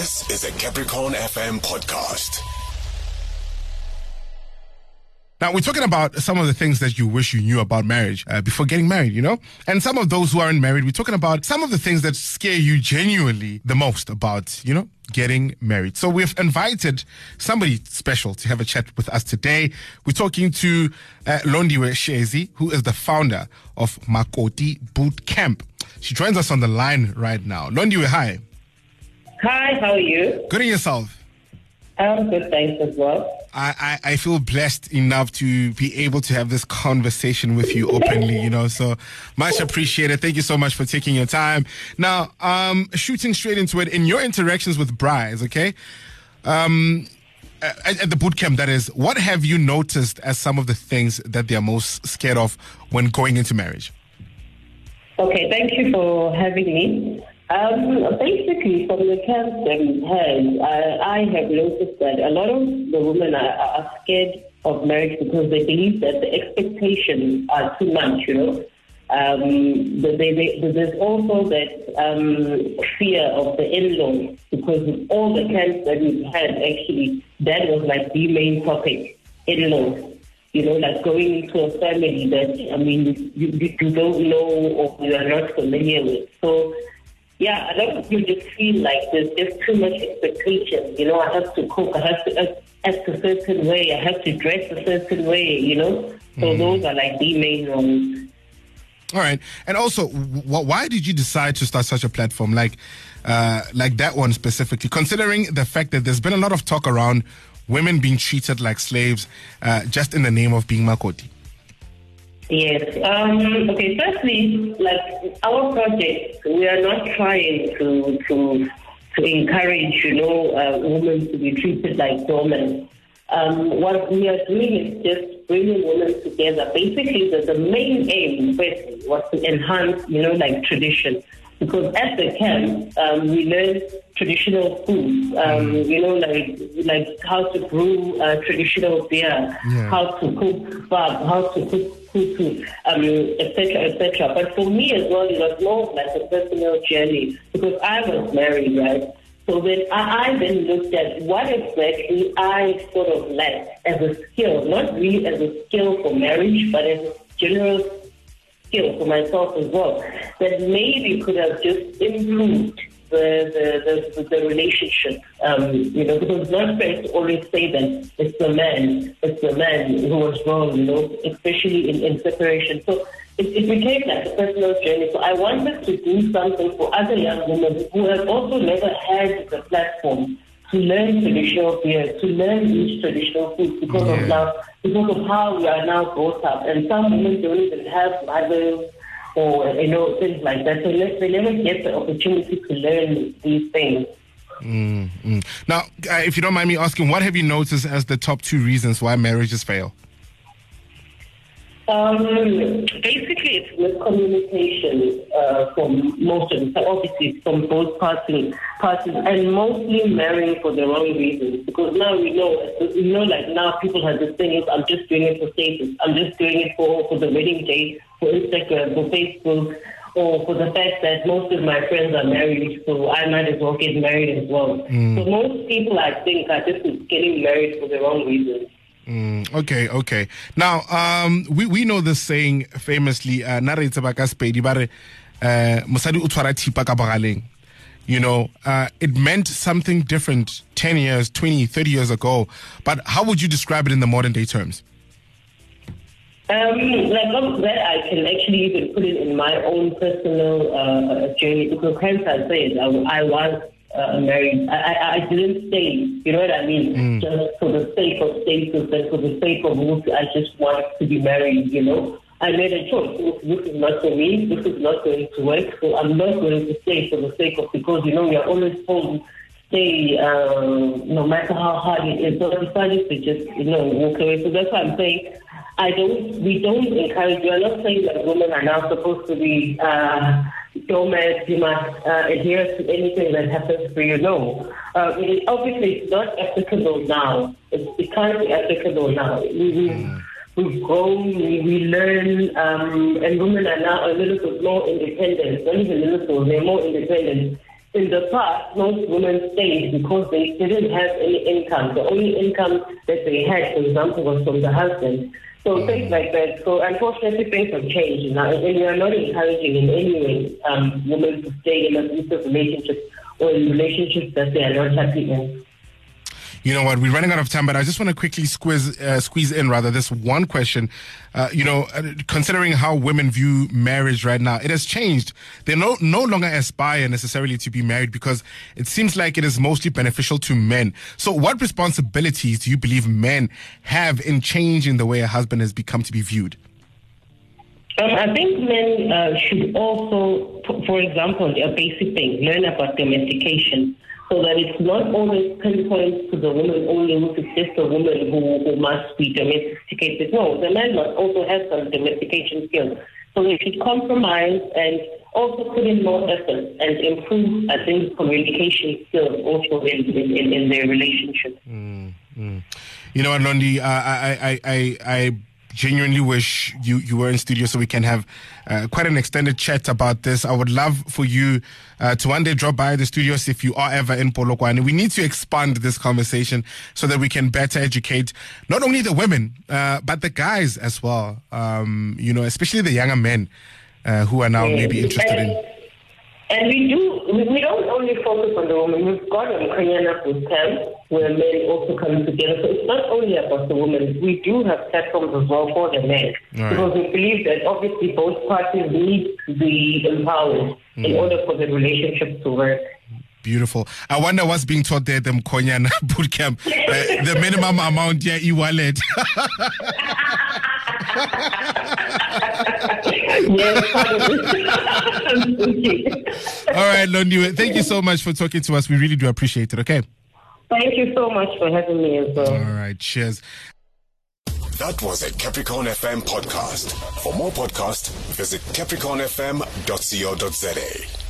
This is a Capricorn FM podcast. Now, we're talking about some of the things that you wish you knew about marriage uh, before getting married, you know? And some of those who aren't married, we're talking about some of the things that scare you genuinely the most about, you know, getting married. So we've invited somebody special to have a chat with us today. We're talking to uh, Londiwe Shezi, who is the founder of Makoti Boot Camp. She joins us on the line right now. Londiwe, hi. Hi, how are you? Good in yourself. I'm good, thanks as well. I, I, I feel blessed enough to be able to have this conversation with you openly, you know, so much appreciated. Thank you so much for taking your time. Now, um, shooting straight into it, in your interactions with brides, okay, um, at, at the boot camp, that is, what have you noticed as some of the things that they're most scared of when going into marriage? Okay, thank you for having me. Um, basically, from the camps that we've had, I, I have noticed that a lot of the women are, are scared of marriage because they believe that the expectations are too much, you know. Um, they, they, there's also that um, fear of the in-laws because all the camps that we've had, actually, that was like the main topic, in-laws you know, like going into a family that, I mean, you, you don't know or you are not familiar with. So yeah, a lot of people just feel like there's just too much expectation. You know, I have to cook, I have to act a certain way, I have to dress a certain way, you know? So mm. those are like the main ones. All right, and also, why did you decide to start such a platform like, uh, like that one specifically? Considering the fact that there's been a lot of talk around women being treated like slaves, uh, just in the name of being makoti. Yes. Um, okay. Firstly, like our project, we are not trying to to to encourage, you know, uh, women to be treated like women. Um, what we are doing is just bringing women together. Basically, the, the main aim firstly was to enhance, you know, like tradition because at the camp um, we learn traditional foods, um, you know, like like how to brew uh, traditional beer, yeah. how to cook pap, how to cook kutu, um, etc., etc. But for me as well, it was more like a personal journey because I was married, right? So then I, I then looked at what exactly I sort of lacked as a skill, not really as a skill for marriage, but as a general skill for myself as well that maybe could have just improved the the, the, the relationship. Um, you know, because my friends always say that it's the man, it's the man who was wrong. You know, especially in, in separation. So it, it became like a personal journey. So I wanted to do something for other young women who have also never had the platform to learn traditional beer, to learn these traditional foods because yeah. of now, because of how we are now brought up. And some women don't even have mothers or, you know, things like that. So they never get the opportunity to learn these things. Mm-hmm. Now, uh, if you don't mind me asking, what have you noticed as the top two reasons why marriages fail? Um, basically, it's miscommunication uh, from most of them. Obviously, from both parties, parties, and mostly marrying for the wrong reasons. Because now we know, you know, like now people have this thing: is I'm just doing it for status. I'm just doing it for for the wedding day, for Instagram, for Facebook, or for the fact that most of my friends are married, so I might as well get married as well. Mm. So most people, I think, are just getting married for the wrong reasons. Mm, okay, okay. Now, um, we, we know this saying famously, uh, uh you know, uh, it meant something different 10 years, 20, 30 years ago. But how would you describe it in the modern day terms? Um, like that, I can actually even put it in my own personal uh, journey because, hence, I said I, I was uh, married. I, I, didn't stay, you know what I mean? Mm. Just for the sake of status and for the sake of who I just wanted to be married, you know? I made a choice. This is not for me. This is not going to work. So I'm not going to stay for the sake of, because, you know, we are always told, stay, um, no matter how hard it is. So I decided to just, you know, walk away. So that's why I'm saying I don't, we don't encourage, we are not saying that women are now supposed to be, uh, doormat, you must uh, adhere to anything that happens for you. No. Uh, it, obviously, it's not applicable now. It, it can't be applicable now. We, we, mm. We've grown, we, we learn, um, and women are now a little bit more independent. Not even a little, they're more independent in the past, most women stayed because they didn't have any income. The only income that they had, for example, was from the husband. So mm. things like that. So unfortunately, things have changed now, and we are not encouraging in any way um, women to stay in abusive relationships or in relationships that they are not happy in you know what, we're running out of time, but I just want to quickly squeeze, uh, squeeze in rather this one question. Uh, you know, uh, considering how women view marriage right now, it has changed. They no, no longer aspire necessarily to be married because it seems like it is mostly beneficial to men. So what responsibilities do you believe men have in changing the way a husband has become to be viewed? Um, I think men uh, should also, for example, a basic thing, learn about domestication so that it's not always pinpointed to the woman only who is just a woman who, who must be domesticated. No, the man must also have some domestication skills. So we should compromise and also put in more effort and improve, I think, communication skills also in, in, in their relationship. Mm, mm. You know what, Londi, I, I, I, I genuinely wish you, you were in studio so we can have uh, quite an extended chat about this. I would love for you uh, to one day drop by the studios if you are ever in Polokwane. We need to expand this conversation so that we can better educate not only the women, uh, but the guys as well. Um, you know, especially the younger men uh, who are now maybe interested in and we do, we don't only focus on the women. We've got a Kanyana boot camp where men also come together. So it's not only about the women. We do have platforms as well for the men. Right. Because we believe that obviously both parties need to be empowered mm. in order for the relationship to work. Beautiful. I wonder what's being taught there at the Mkonyana boot camp. Uh, the minimum amount, yeah, e-wallet. All right, Londi, thank you so much for talking to us. We really do appreciate it, okay? Thank you so much for having me as well. All right, cheers. That was a Capricorn FM podcast. For more podcasts, visit capricornfm.co.za.